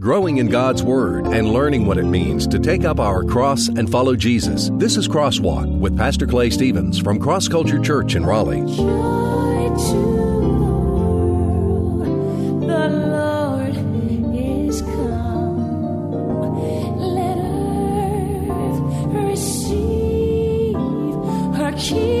Growing in God's Word and learning what it means to take up our cross and follow Jesus. This is Crosswalk with Pastor Clay Stevens from Cross Culture Church in Raleigh. Joy to the Lord is come. Let earth receive her King.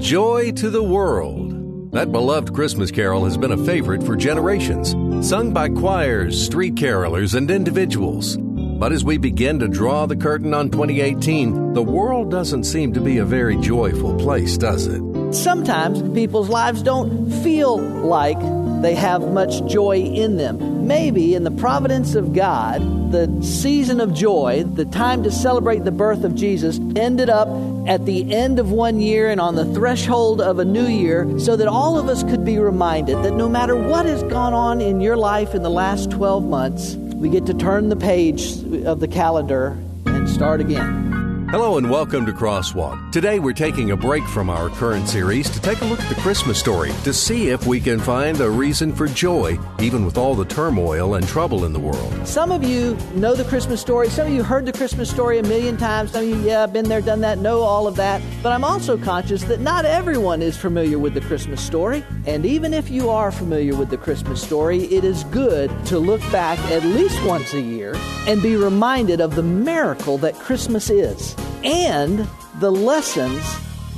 Joy to the World. That beloved Christmas carol has been a favorite for generations, sung by choirs, street carolers, and individuals. But as we begin to draw the curtain on 2018, the world doesn't seem to be a very joyful place, does it? Sometimes people's lives don't feel like they have much joy in them. Maybe in the providence of God, the season of joy, the time to celebrate the birth of Jesus, ended up at the end of one year and on the threshold of a new year so that all of us could be reminded that no matter what has gone on in your life in the last 12 months, we get to turn the page of the calendar and start again. Hello and welcome to Crosswalk. Today we're taking a break from our current series to take a look at the Christmas story to see if we can find a reason for joy, even with all the turmoil and trouble in the world. Some of you know the Christmas story. Some of you heard the Christmas story a million times. Some of you, yeah, been there, done that, know all of that. But I'm also conscious that not everyone is familiar with the Christmas story. And even if you are familiar with the Christmas story, it is good to look back at least once a year and be reminded of the miracle that Christmas is and the lessons,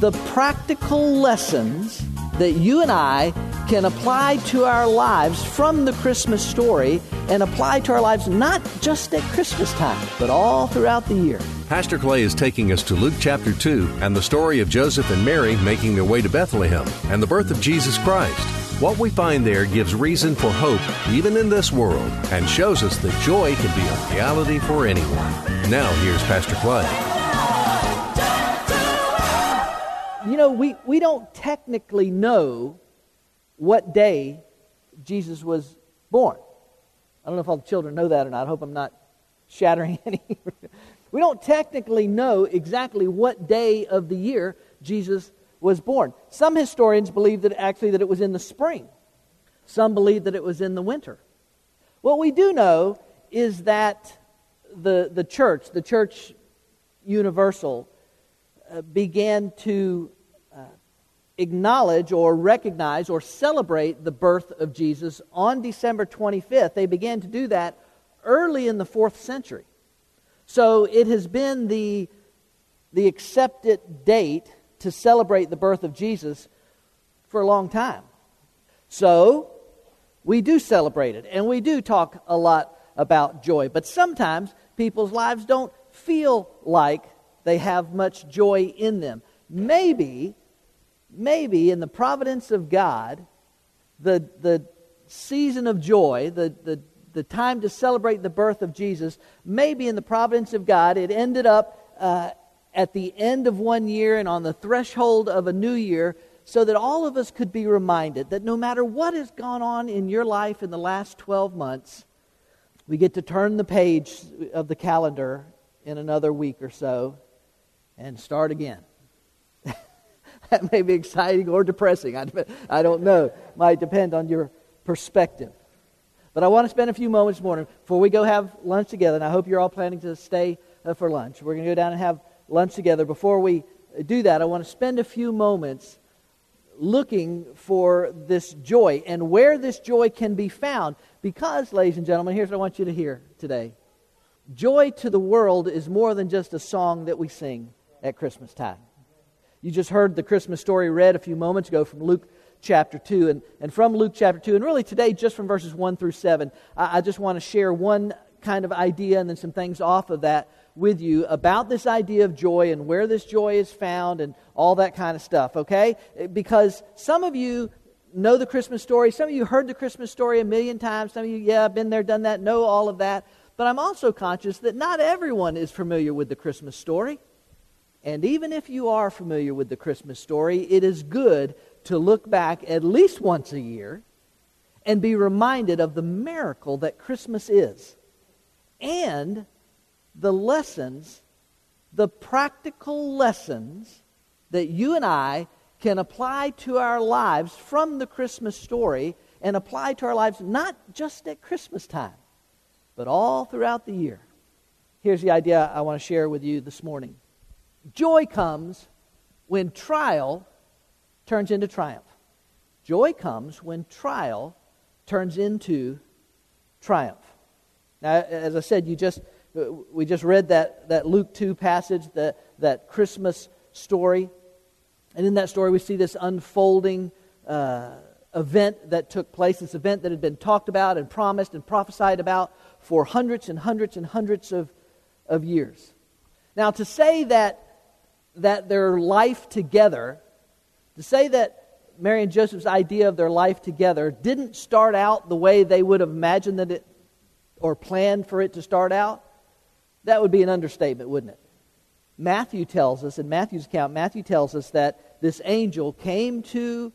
the practical lessons that you and I can apply to our lives from the Christmas story and apply to our lives not just at Christmas time, but all throughout the year. Pastor Clay is taking us to Luke chapter 2 and the story of Joseph and Mary making their way to Bethlehem and the birth of Jesus Christ. What we find there gives reason for hope even in this world and shows us that joy can be a reality for anyone. Now, here's Pastor Clay. You know, we, we don't technically know what day Jesus was born. I don't know if all the children know that or not. I hope I'm not shattering any. we don't technically know exactly what day of the year Jesus was born. Some historians believe that actually that it was in the spring. Some believe that it was in the winter. What we do know is that the, the church, the church universal, uh, began to acknowledge or recognize or celebrate the birth of Jesus on December 25th. They began to do that early in the fourth century. So it has been the, the accepted date to celebrate the birth of Jesus for a long time. So we do celebrate it and we do talk a lot about joy. But sometimes people's lives don't feel like they have much joy in them. Maybe, maybe in the providence of God, the, the season of joy, the, the, the time to celebrate the birth of Jesus, maybe in the providence of God, it ended up uh, at the end of one year and on the threshold of a new year so that all of us could be reminded that no matter what has gone on in your life in the last 12 months, we get to turn the page of the calendar in another week or so and start again. that may be exciting or depressing. I, I don't know. Might depend on your perspective. But I want to spend a few moments morning before we go have lunch together, and I hope you're all planning to stay uh, for lunch. We're going to go down and have lunch together. Before we do that, I want to spend a few moments looking for this joy and where this joy can be found. Because, ladies and gentlemen, here's what I want you to hear today Joy to the world is more than just a song that we sing at Christmas time. You just heard the Christmas story read a few moments ago from Luke chapter 2. And, and from Luke chapter 2, and really today, just from verses 1 through 7, I, I just want to share one kind of idea and then some things off of that with you about this idea of joy and where this joy is found and all that kind of stuff, okay? Because some of you know the Christmas story. Some of you heard the Christmas story a million times. Some of you, yeah, been there, done that, know all of that. But I'm also conscious that not everyone is familiar with the Christmas story. And even if you are familiar with the Christmas story, it is good to look back at least once a year and be reminded of the miracle that Christmas is and the lessons, the practical lessons that you and I can apply to our lives from the Christmas story and apply to our lives not just at Christmas time, but all throughout the year. Here's the idea I want to share with you this morning joy comes when trial turns into triumph. Joy comes when trial turns into triumph. Now, as I said, you just we just read that, that Luke 2 passage, that, that Christmas story. And in that story, we see this unfolding uh, event that took place, this event that had been talked about and promised and prophesied about for hundreds and hundreds and hundreds of, of years. Now, to say that, that their life together, to say that Mary and Joseph's idea of their life together didn't start out the way they would have imagined that it or planned for it to start out, that would be an understatement, wouldn't it? Matthew tells us, in Matthew's account, Matthew tells us that this angel came to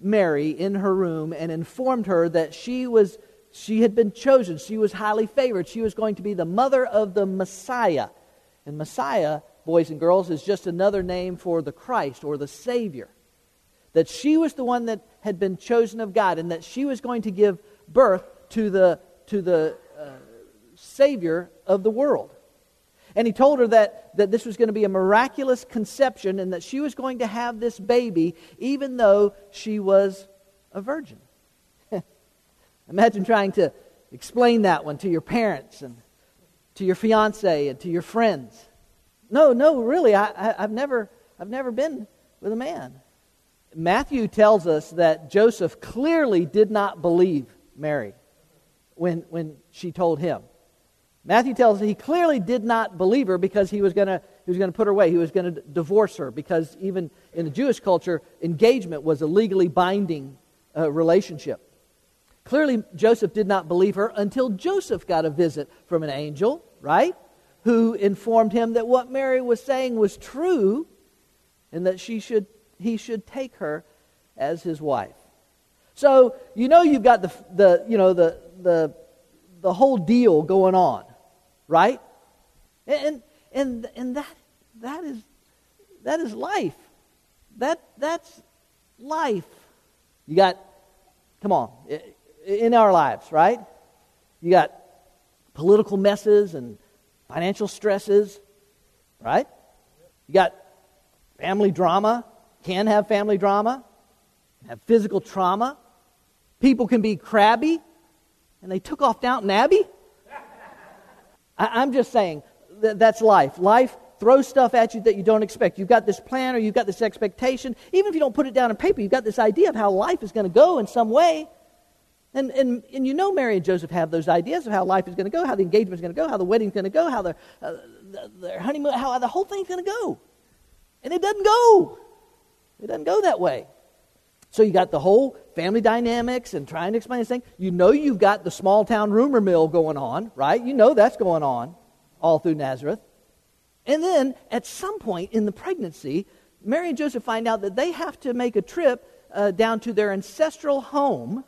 Mary in her room and informed her that she was she had been chosen, she was highly favored, she was going to be the mother of the Messiah. And Messiah, boys and girls, is just another name for the Christ or the Savior. That she was the one that had been chosen of God and that she was going to give birth to the to the uh, Savior of the world. And he told her that, that this was going to be a miraculous conception and that she was going to have this baby even though she was a virgin. Imagine trying to explain that one to your parents and to your fiance and to your friends. No, no, really, I, I've, never, I've never been with a man. Matthew tells us that Joseph clearly did not believe Mary when, when she told him. Matthew tells us he clearly did not believe her because he was going to he was going to put her away. He was going to divorce her because even in the Jewish culture, engagement was a legally binding uh, relationship. Clearly, Joseph did not believe her until Joseph got a visit from an angel, right? Who informed him that what Mary was saying was true and that she should, he should take her as his wife. So, you know, you've got the, the, you know, the, the, the whole deal going on right? And, and, and that, that, is, that is life. That, that's life. You got, come on, in our lives, right? You got political messes and financial stresses, right? You got family drama, can have family drama, have physical trauma. People can be crabby, and they took off Downton Abbey. I, am just saying that that's life. Life throws stuff at you that you don't expect. You've got this plan or you've got this expectation. Even if you don't put it down on paper, you've got this idea of how life is going to go in some way. And, and, and you know Mary and Joseph have those ideas of how life is going to go, how the engagement is going to go, how the wedding is going to go, how the, uh, the, their honeymoon, how the whole thing's going to go. And it doesn't go. It doesn't go that way. So you got the whole family dynamics and trying to explain this thing. You know you've got the small town rumor mill going on, right? You know that's going on all through Nazareth. And then at some point in the pregnancy, Mary and Joseph find out that they have to make a trip uh, down to their ancestral home,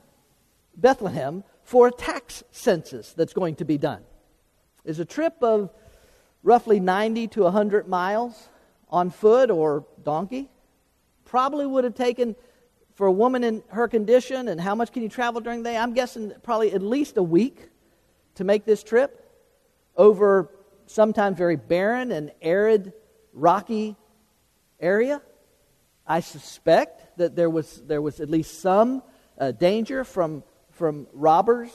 Bethlehem, for a tax census that's going to be done. It's a trip of roughly 90 to 100 miles on foot or donkey. Probably would have taken for a woman in her condition and how much can you travel during the day? I'm guessing probably at least a week to make this trip over sometimes very barren and arid, rocky area. I suspect that there was, there was at least some uh, danger from, from robbers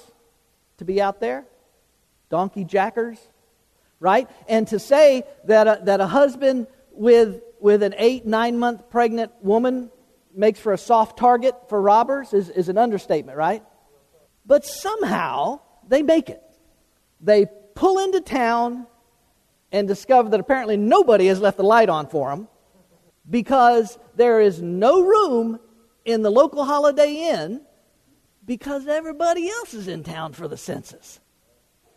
to be out there, donkey jackers, right? And to say that a, that a husband with, with an eight, nine month pregnant woman makes for a soft target for robbers is, is an understatement, right? But somehow they make it. They pull into town and discover that apparently nobody has left the light on for them because there is no room in the local Holiday Inn because everybody else is in town for the census.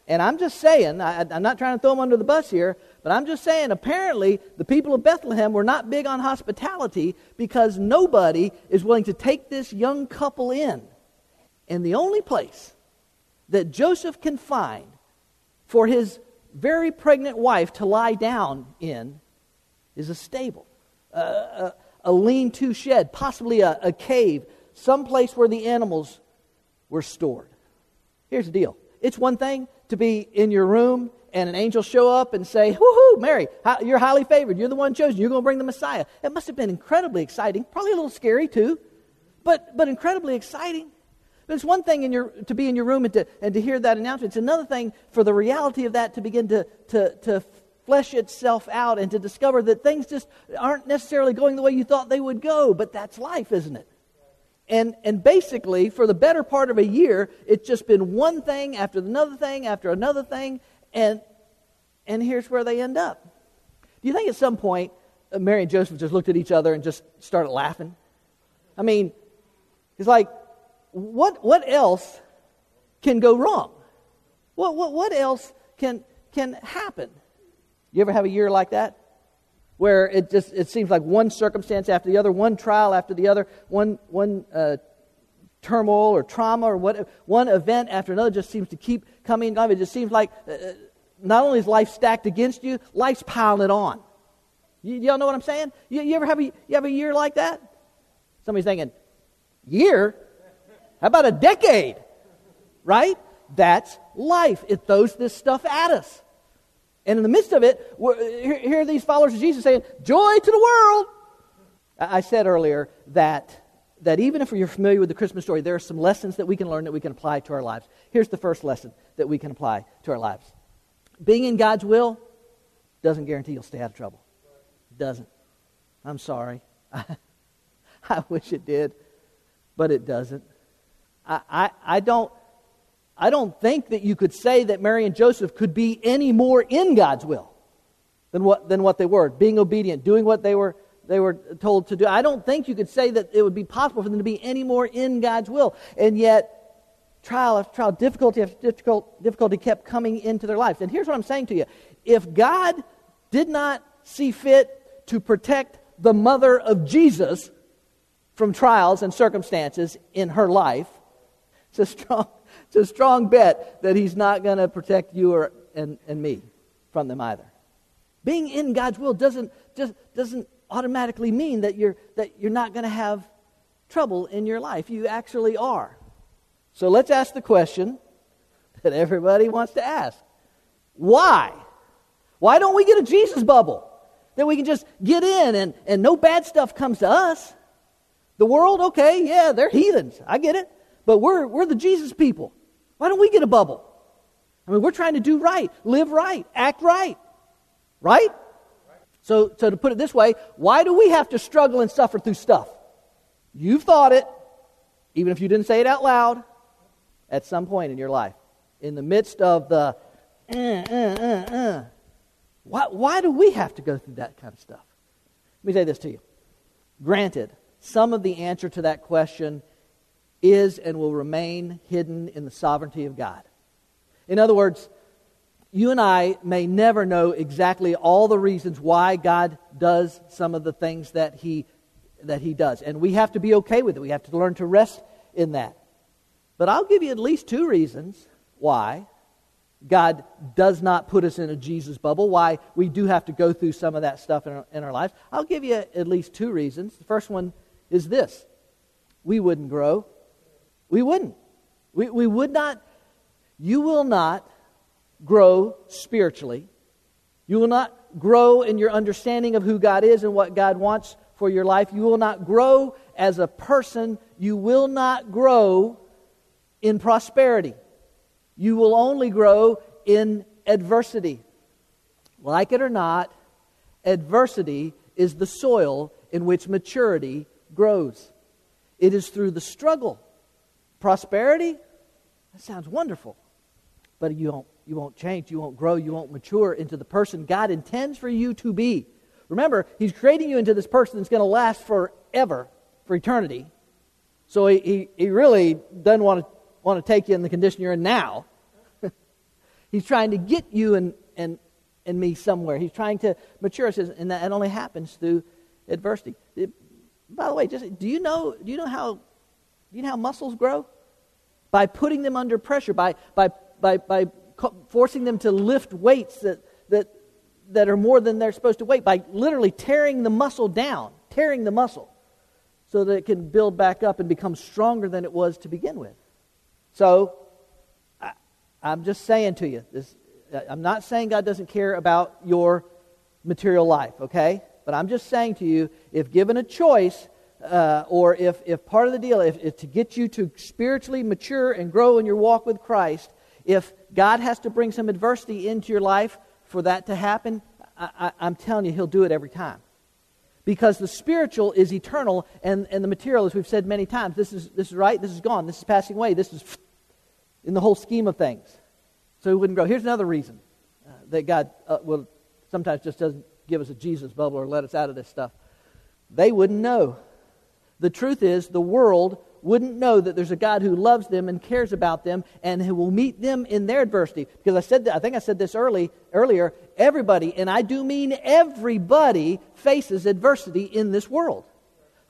And I'm just saying, I, am not trying to throw them under the bus here, but I'm just saying, apparently, the people of Bethlehem were not big on hospitality because nobody is willing to take this young couple in. And the only place that Joseph can find for his very pregnant wife to lie down in is a stable, a, a, a lean to shed, possibly a, a cave, some place where the animals were stored. Here's the deal it's one thing to be in your room and an angel show up and say, Woohoo, Mary, you're highly favored. You're the one chosen. You're going to bring the Messiah. It must have been incredibly exciting, probably a little scary too, but, but incredibly exciting. But it's one thing in your, to be in your room and to, and to hear that announcement. It's another thing for the reality of that to begin to, to, to flesh itself out and to discover that things just aren't necessarily going the way you thought they would go. But that's life, isn't it? And, and basically, for the better part of a year, it's just been one thing after another thing after another thing. And, and here's where they end up. Do you think at some point uh, Mary and Joseph just looked at each other and just started laughing? I mean, it's like, what, what else can go wrong? What, what, what else can, can happen? You ever have a year like that? Where it just it seems like one circumstance after the other, one trial after the other, one, one uh, turmoil or trauma or what, one event after another just seems to keep coming and It just seems like uh, uh, not only is life stacked against you, life's piling it on. You, y'all know what I'm saying? You, you ever have a, you have a year like that? Somebody's thinking, year? How about a decade? Right? That's life. It throws this stuff at us. And in the midst of it, here are these followers of Jesus saying, Joy to the world. I said earlier that, that even if you're familiar with the Christmas story, there are some lessons that we can learn that we can apply to our lives. Here's the first lesson that we can apply to our lives being in God's will doesn't guarantee you'll stay out of trouble. Doesn't. I'm sorry. I wish it did, but it doesn't. I, I, I, don't, I don't think that you could say that Mary and Joseph could be any more in God's will than what, than what they were, being obedient, doing what they were, they were told to do. I don't think you could say that it would be possible for them to be any more in God's will. And yet, trial after trial, difficulty after difficult, difficulty kept coming into their lives. And here's what I'm saying to you if God did not see fit to protect the mother of Jesus from trials and circumstances in her life, it's a strong, it's a strong bet that he's not going to protect you or, and, and me from them either. Being in God's will doesn't, just, doesn't automatically mean that you're, that you're not going to have trouble in your life. You actually are. So let's ask the question that everybody wants to ask Why? Why don't we get a Jesus bubble that we can just get in and, and no bad stuff comes to us? The world, okay, yeah, they're heathens. I get it. But we're, we're the Jesus people. Why don't we get a bubble? I mean, we're trying to do right, live right, act right. Right? So, so to put it this way, why do we have to struggle and suffer through stuff? You've thought it, even if you didn't say it out loud, at some point in your life. In the midst of the, uh, uh, uh, uh. Why, why do we have to go through that kind of stuff? Let me say this to you. Granted, some of the answer to that question is and will remain hidden in the sovereignty of God. In other words, you and I may never know exactly all the reasons why God does some of the things that he, that he does. And we have to be okay with it. We have to learn to rest in that. But I'll give you at least two reasons why God does not put us in a Jesus bubble, why we do have to go through some of that stuff in our, in our lives. I'll give you at least two reasons. The first one is this we wouldn't grow. We wouldn't. We, we would not, you will not grow spiritually. You will not grow in your understanding of who God is and what God wants for your life. You will not grow as a person. You will not grow in prosperity. You will only grow in adversity. Like it or not, adversity is the soil in which maturity grows. It is through the struggle. Prosperity, that sounds wonderful, but you won't, you won't change, you won't grow, you won't mature into the person God intends for you to be. Remember, He's creating you into this person that's going to last forever, for eternity. So he, he, he really doesn't want to want to take you in the condition you're in now. He's trying to get you and, and, and me somewhere. He's trying to mature us, and that only happens through adversity. It, by the way, just do you know do you know how do you know how muscles grow? By putting them under pressure, by by by by forcing them to lift weights that that that are more than they're supposed to weight, by literally tearing the muscle down, tearing the muscle, so that it can build back up and become stronger than it was to begin with. So, I, I'm just saying to you, this, I'm not saying God doesn't care about your material life, okay? But I'm just saying to you, if given a choice, uh, or if, if part of the deal is if to get you to spiritually mature and grow in your walk with Christ, if God has to bring some adversity into your life for that to happen, I, I'm telling you, He'll do it every time. Because the spiritual is eternal, and, and the material, as we've said many times, this is, this is right, this is gone, this is passing away, this is in the whole scheme of things. So we wouldn't grow. Here's another reason uh, that God uh, will sometimes just doesn't give us a Jesus bubble or let us out of this stuff. They wouldn't know. The truth is, the world wouldn't know that there's a God who loves them and cares about them and who will meet them in their adversity. Because I said, I think I said this early earlier. Everybody, and I do mean everybody, faces adversity in this world.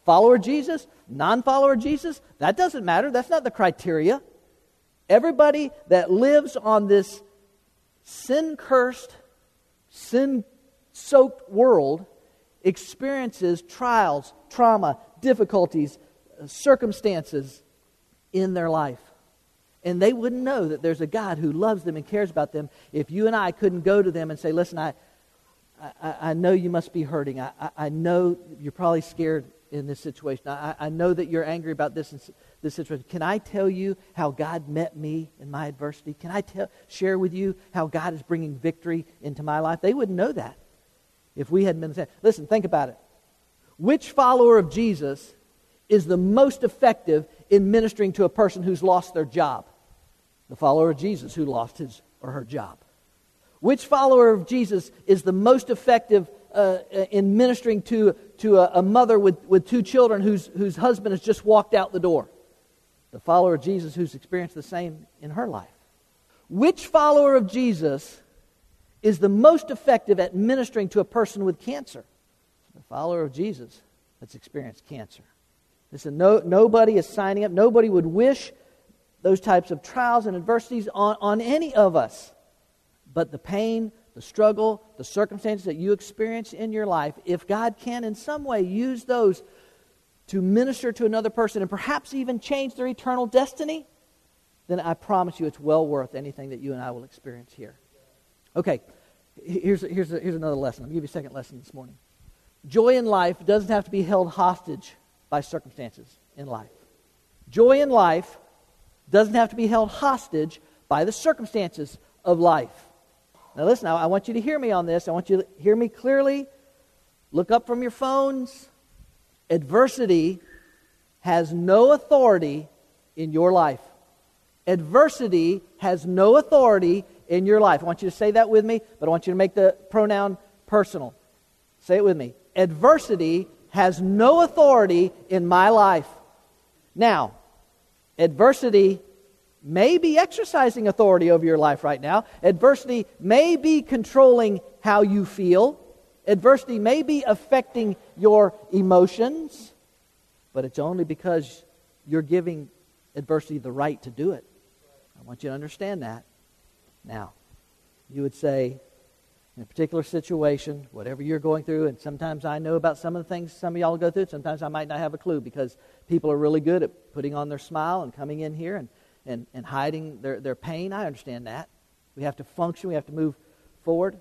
Follower Jesus, non-follower Jesus, that doesn't matter. That's not the criteria. Everybody that lives on this sin-cursed, sin-soaked world experiences trials, trauma, difficulties, uh, circumstances in their life. And they wouldn't know that there's a God who loves them and cares about them if you and I couldn't go to them and say, Listen, I, I, I know you must be hurting. I, I, I, know you're probably scared in this situation. I, I know that you're angry about this, this situation. Can I tell you how God met me in my adversity? Can I tell, share with you how God is bringing victory into my life? They wouldn't know that if we hadn't been saying, listen, think about it. Which follower of Jesus is the most effective in ministering to a person who's lost their job? The follower of Jesus who lost his or her job. Which follower of Jesus is the most effective uh, in ministering to, to a, a, mother with, with two children whose, whose husband has just walked out the door? The follower of Jesus who's experienced the same in her life. Which follower of Jesus is the most effective at ministering to a person with cancer? The follower of Jesus that's experienced cancer. Listen, no, nobody is signing up. Nobody would wish those types of trials and adversities on, on any of us. But the pain, the struggle, the circumstances that you experience in your life, if God can in some way use those to minister to another person and perhaps even change their eternal destiny, then I promise you it's well worth anything that you and I will experience here. Okay, here's, here's, here's another lesson. I'll give you a second lesson this morning. Joy in life doesn't have to be held hostage by circumstances in life. Joy in life doesn't have to be held hostage by the circumstances of life. Now, listen, I, want you to hear me on this. I want you to hear me clearly. Look up from your phones. Adversity has no authority in your life. Adversity has no authority in your life. I want you to say that with me, but I want you to make the pronoun personal. Say it with me. Adversity has no authority in my life. Now, adversity may be exercising authority over your life right now. Adversity may be controlling how you feel. Adversity may be affecting your emotions, but it's only because you're giving adversity the right to do it. I want you to understand that. Now, you would say, in a particular situation, whatever you're going through, and sometimes I know about some of the things some of y'all go through, sometimes I might not have a clue because people are really good at putting on their smile and coming in here and, and, and hiding their, their pain. I understand that. We have to function, we have to move forward.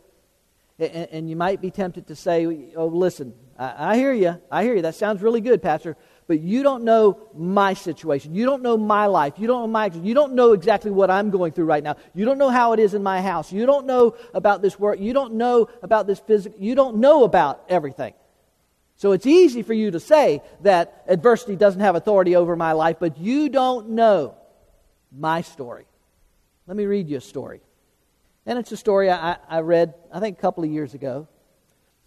And, and you might be tempted to say, oh, listen, I, I hear you. I hear you. That sounds really good, Pastor but you don't know my situation. You don't know my life. You don't know my you don't know exactly what I'm going through right now. You don't know how it is in my house. You don't know about this work. You don't know about this physical. You don't know about everything. So it's easy for you to say that adversity doesn't have authority over my life, but you don't know my story. Let me read you a story. And it's a story I, I read, I think, a couple of years ago.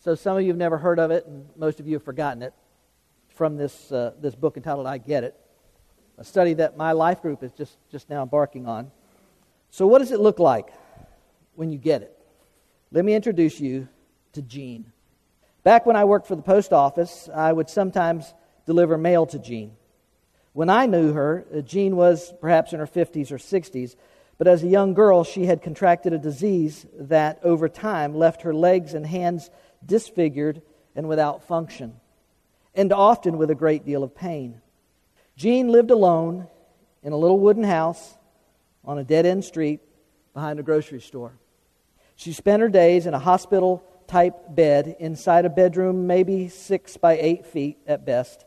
So some of you have never heard of it, and most of you have forgotten it from this, uh, this book entitled I Get It, a study that my life group is just, just now embarking on. So, what does it look like when you get it? Let me introduce you to Jean. Back when I worked for the post office, I would sometimes deliver mail to Jean. When I knew her, uh, Jean was perhaps in her 50s or 60s, but as a young girl, she had contracted a disease that over time left her legs and hands disfigured and without function and often with a great deal of pain. Jean lived alone in a little wooden house on a dead end street behind a grocery store. She spent her days in a hospital type bed inside a bedroom, maybe six by eight feet at best,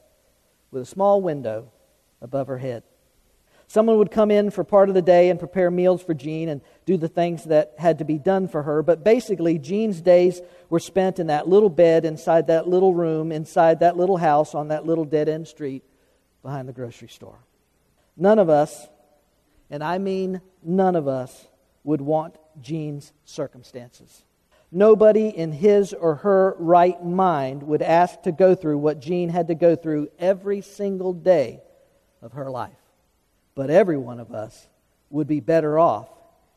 with a small window above her head. Someone would come in for part of the day and prepare meals for Jean and do the things that had to be done for her. But basically, Jean's days were spent in that little bed inside that little room, inside that little house on that little dead end street behind the grocery store. None of us, and I mean none of us, would want Jean's circumstances. Nobody in his or her right mind would ask to go through what Jean had to go through every single day of her life. But every one of us would be better off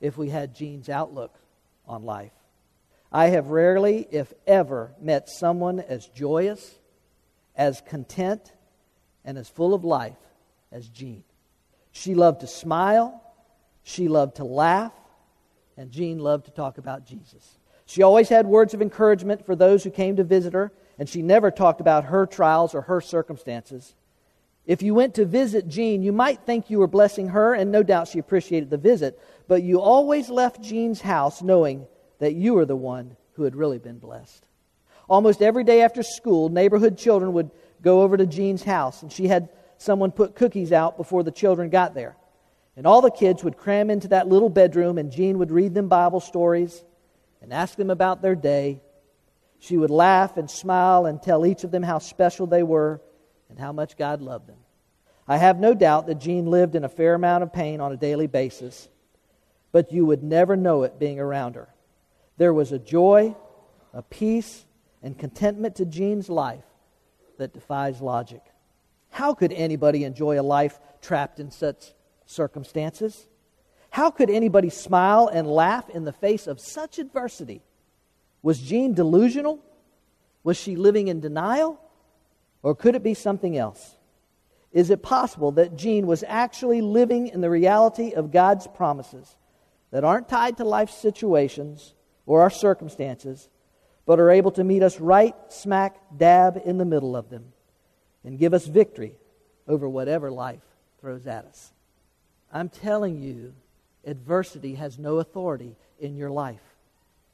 if we had Jean's outlook on life. I have rarely, if ever, met someone as joyous, as content, and as full of life as Jean. She loved to smile, she loved to laugh, and Jean loved to talk about Jesus. She always had words of encouragement for those who came to visit her, and she never talked about her trials or her circumstances. If you went to visit Jean, you might think you were blessing her, and no doubt she appreciated the visit, but you always left Jean's house knowing that you were the one who had really been blessed. Almost every day after school, neighborhood children would go over to Jean's house, and she had someone put cookies out before the children got there. And all the kids would cram into that little bedroom, and Jean would read them Bible stories and ask them about their day. She would laugh and smile and tell each of them how special they were and how much God loved them. I have no doubt that Jean lived in a fair amount of pain on a daily basis, but you would never know it being around her. There was a joy, a peace, and contentment to Jean's life that defies logic. How could anybody enjoy a life trapped in such circumstances? How could anybody smile and laugh in the face of such adversity? Was Jean delusional? Was she living in denial? Or could it be something else? Is it possible that Jean was actually living in the reality of God's promises that aren't tied to life situations or our circumstances, but are able to meet us right smack dab in the middle of them and give us victory over whatever life throws at us? I'm telling you, adversity has no authority in your life.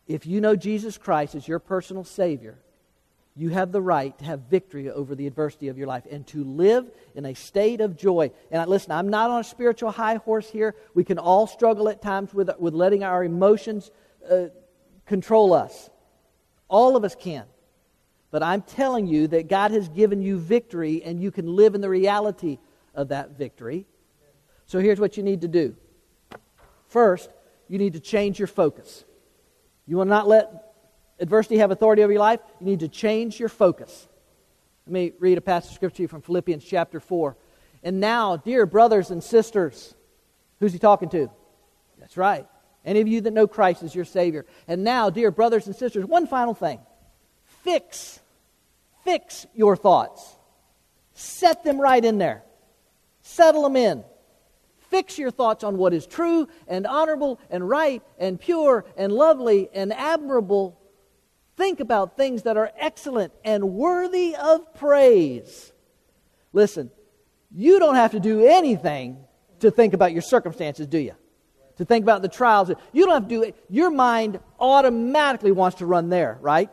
If you know Jesus Christ as your personal Savior, you have the right to have victory over the adversity of your life and to live in a state of joy. And listen, I'm not on a spiritual high horse here. We can all struggle at times with, with letting our emotions uh, control us. All of us can. But I'm telling you that God has given you victory and you can live in the reality of that victory. So here's what you need to do. First, you need to change your focus. You will not let adversity have authority over your life, you need to change your focus. Let me read a passage of scripture from Philippians chapter 4. And now, dear brothers and sisters, who's he talking to? That's right. Any of you that know Christ as your Savior. And now, dear brothers and sisters, one final thing. Fix, fix your thoughts. Set them right in there. Settle them in. Fix your thoughts on what is true and honorable and right and pure and lovely and admirable Think about things that are excellent and worthy of praise. Listen, you don't have to do anything to think about your circumstances, do you? To think about the trials. You don't have to do it. Your mind automatically wants to run there, right?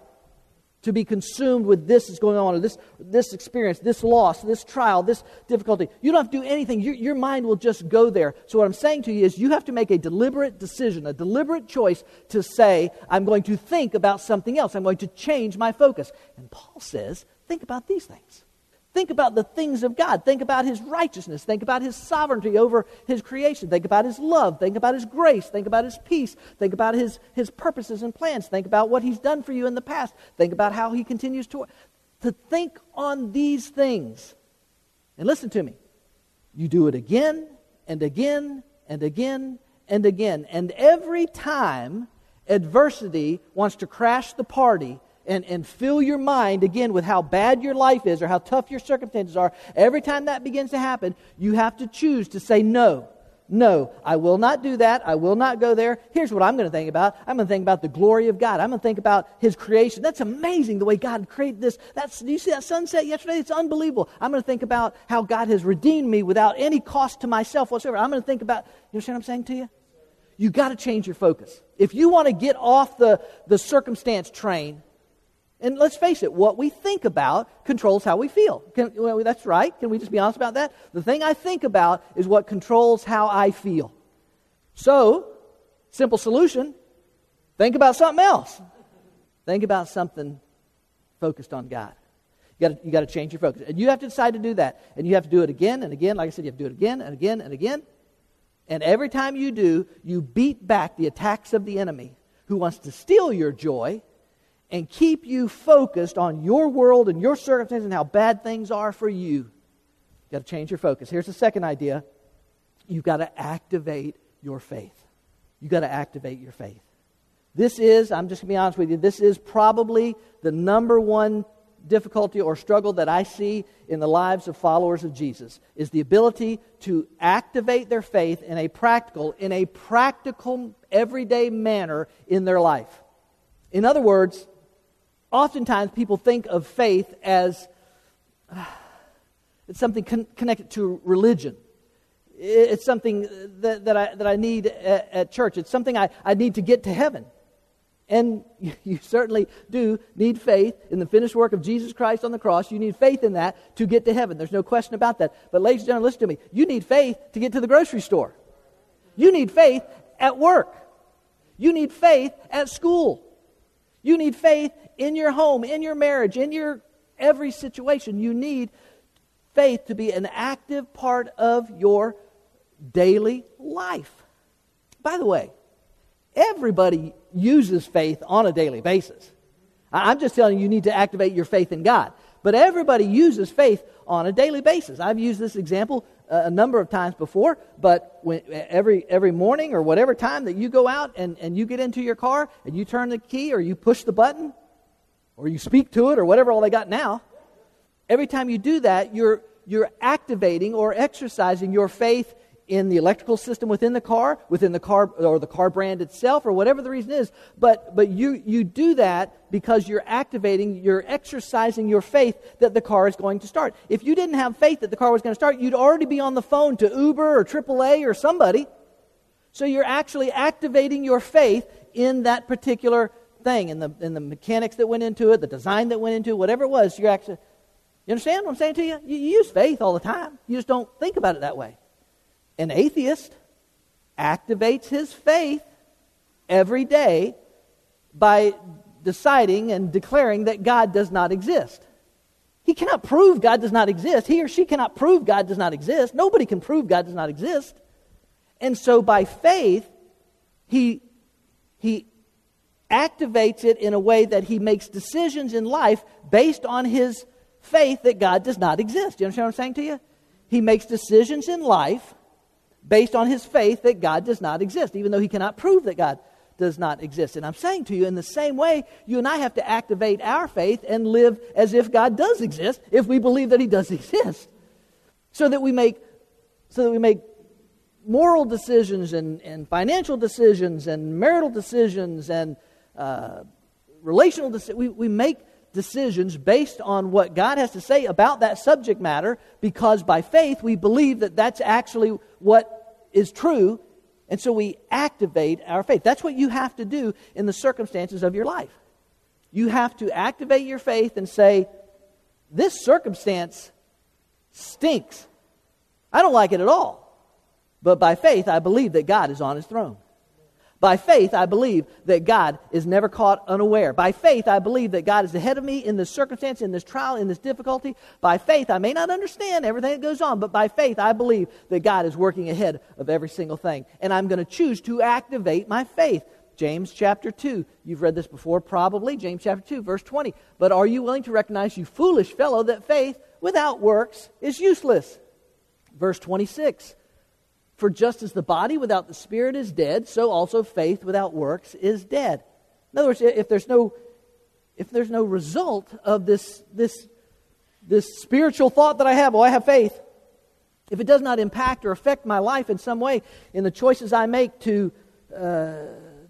To be consumed with this is going on, or this, this experience, this loss, this trial, this difficulty. You don't have to do anything. Your, your mind will just go there. So, what I'm saying to you is you have to make a deliberate decision, a deliberate choice to say, I'm going to think about something else. I'm going to change my focus. And Paul says, think about these things. Think about the things of God. Think about His righteousness. Think about His sovereignty over His creation. Think about His love. Think about His grace. Think about His peace. Think about His, his purposes and plans. Think about what He's done for you in the past. Think about how He continues to. To think on these things. And listen to me. You do it again and again and again and again. And every time adversity wants to crash the party, and, and fill your mind again with how bad your life is or how tough your circumstances are, every time that begins to happen, you have to choose to say, No, No, I will not do that. I will not go there. Here's what I'm going to think about. I'm going to think about the glory of God. I'm going to think about His creation. That's amazing the way God created this. That's, do you see that sunset yesterday? It's unbelievable. I'm going to think about how God has redeemed me without any cost to myself whatsoever. I'm going to think about, you understand what I'm saying to you? You got to change your focus. If you want to get off the, the circumstance train, and let's face it, what we think about controls how we feel. Can, well, that's right. Can we just be honest about that? The thing I think about is what controls how I feel. So, simple solution think about something else. Think about something focused on God. You got you to change your focus. And you have to decide to do that. And you have to do it again and again. Like I said, you have to do it again and again and again. And every time you do, you beat back the attacks of the enemy who wants to steal your joy and keep you focused on your world and your circumstances and how bad things are for you. You've got to change your focus. Here's the second idea you've got to activate your faith. You've got to activate your faith. This is, I'm just going to be honest with you, this is probably the number one difficulty or struggle that I see in the lives of followers of Jesus is the ability to activate their faith in a practical, in a practical, everyday manner in their life. In other words, oftentimes people think of faith as uh, it's something con- connected to religion. It's something that, that, I, that I need at, at church. It's something I, I need to get to heaven. And you, you certainly do need faith in the finished work of Jesus Christ on the cross. You need faith in that to get to heaven. There's no question about that. But, ladies and gentlemen, listen to me. You need faith to get to the grocery store. You need faith at work. You need faith at school. You need faith in your home, in your marriage, in your every situation. You need faith to be an active part of your daily life. By the way, everybody uses faith on a daily basis. I'm just telling you, you need to activate your faith in God. But everybody uses faith on a daily basis. I've used this example uh, a number of times before, but when, every, every morning or whatever time that you go out and, and you get into your car and you turn the key or you push the button or you speak to it or whatever all they got now, every time you do that, you're, you're activating or exercising your faith in the electrical system within the car, within the car or the car brand itself, or whatever the reason is. But, but you, you do that because you're activating, you're exercising your faith that the car is going to start. If you didn't have faith that the car was going to start, you'd already be on the phone to Uber or AAA or somebody. So you're actually activating your faith in that particular thing, in the, in the mechanics that went into it, the design that went into it, whatever it was. You're actually, you understand what I'm saying to you? You, you use faith all the time. You just don't think about it that way. An atheist activates his faith every day by deciding and declaring that God does not exist. He cannot prove God does not exist. He or she cannot prove God does not exist. Nobody can prove God does not exist. And so by faith, he, he activates it in a way that he makes decisions in life based on his faith that God does not exist. You understand what I'm saying to you? He makes decisions in life based on his faith that God does not exist, even though he cannot prove that God does not exist. And I'm saying to you, in the same way, you and I have to activate our faith and live as if God does exist, if we believe that he does exist. So that we make, so that we make moral decisions and, and financial decisions and marital decisions and uh, relational. We, we make decisions based on what God has to say about that subject matter because by faith we believe that that's actually what is true. And so we activate our faith. That's what you have to do in the circumstances of your life. You have to activate your faith and say, This circumstance stinks. I don't like it at all. But by faith, I believe that God is on his throne. By faith, I believe that God is never caught unaware. By faith, I believe that God is ahead of me in this circumstance, in this trial, in this difficulty. By faith, I may not understand everything that goes on, but by faith, I believe that God is working ahead of every single thing. And I'm going to choose to activate my faith. James chapter 2. You've read this before, probably. James chapter 2, verse 20. But are you willing to recognize, you foolish fellow, that faith without works is useless? Verse 26. For just as the body without the spirit is dead, so also faith without works is dead. In other words, if there's no, if there's no result of this, this, this spiritual thought that I have, well, I have faith, if it does not impact or affect my life in some way in the choices I make to, uh,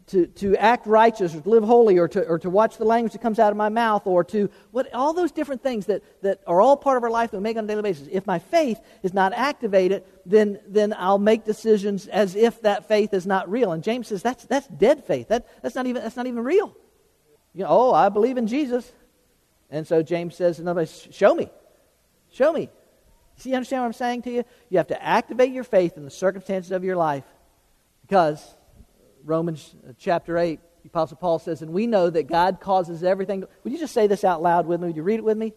to, to act righteous or to live holy or to, or to watch the language that comes out of my mouth or to what, all those different things that, that are all part of our life that we make on a daily basis, if my faith is not activated, then, then I'll make decisions as if that faith is not real. And James says that's, that's dead faith. That, that's, not even, that's not even real. You know, oh, I believe in Jesus. And so James says, in other words, show me. Show me. See, you understand what I'm saying to you? You have to activate your faith in the circumstances of your life because Romans uh, chapter 8, the Apostle Paul says, and we know that God causes everything. To, would you just say this out loud with me? Would you read it with me?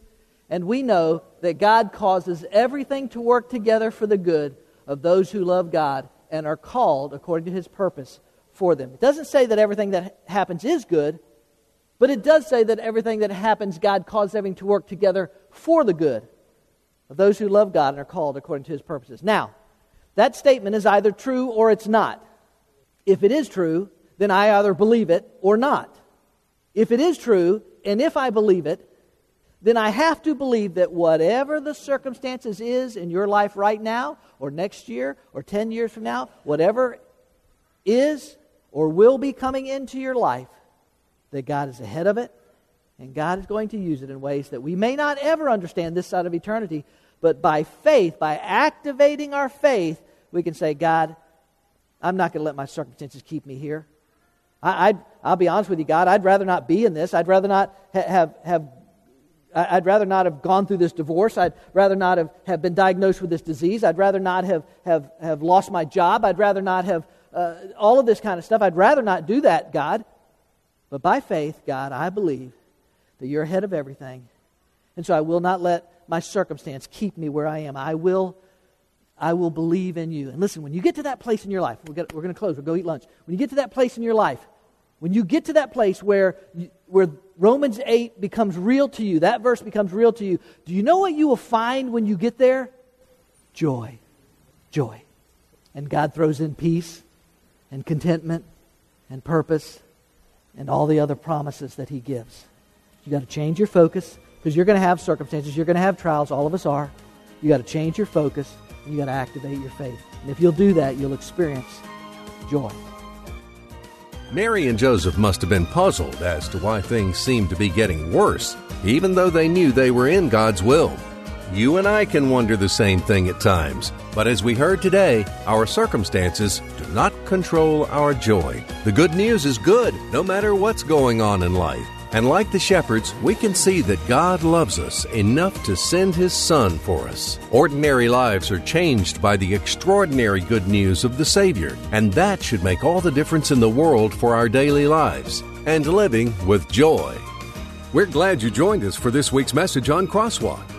And we know that God causes everything to work together for the good of those who love God and are called according to his purpose for them. It doesn't say that everything that happens is good, but it does say that everything that happens, God causes everything to work together for the good of those who love God and are called according to his purposes. Now, that statement is either true or it's not. If it is true, then I either believe it or not. If it is true, and if I believe it, then I have to believe that whatever the circumstances is in your life right now, or next year, or 10 years from now, whatever is or will be coming into your life, that God is ahead of it, and God is going to use it in ways that we may not ever understand this side of eternity, but by faith, by activating our faith, we can say, God, I'm not going to let my circumstances keep me here. I, i will be honest with you, God, I'd rather not be in this. I'd rather not ha- have, have I'd rather not have gone through this divorce. I'd rather not have, have been diagnosed with this disease. I'd rather not have, have, have lost my job. I'd rather not have uh, all of this kind of stuff. I'd rather not do that, God. But by faith, God, I believe that you're ahead of everything. And so I will not let my circumstance keep me where I am. I will, I will believe in you. And listen, when you get to that place in your life, we're going to close, we'll go eat lunch. When you get to that place in your life, when you get to that place where, where Romans 8 becomes real to you, that verse becomes real to you, do you know what you will find when you get there? Joy. Joy. And God throws in peace and contentment and purpose and all the other promises that He gives. You've got to change your focus because you're going to have circumstances, you're going to have trials, all of us are. You've got to change your focus you got to activate your faith. And if you'll do that, you'll experience joy. Mary and Joseph must have been puzzled as to why things seemed to be getting worse, even though they knew they were in God's will. You and I can wonder the same thing at times, but as we heard today, our circumstances do not control our joy. The good news is good, no matter what's going on in life. And like the shepherds, we can see that God loves us enough to send His Son for us. Ordinary lives are changed by the extraordinary good news of the Savior, and that should make all the difference in the world for our daily lives and living with joy. We're glad you joined us for this week's message on Crosswalk.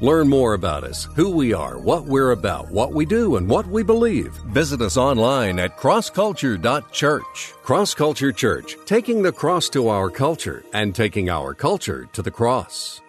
Learn more about us, who we are, what we're about, what we do, and what we believe. Visit us online at crossculture.church. Cross Culture Church, taking the cross to our culture and taking our culture to the cross.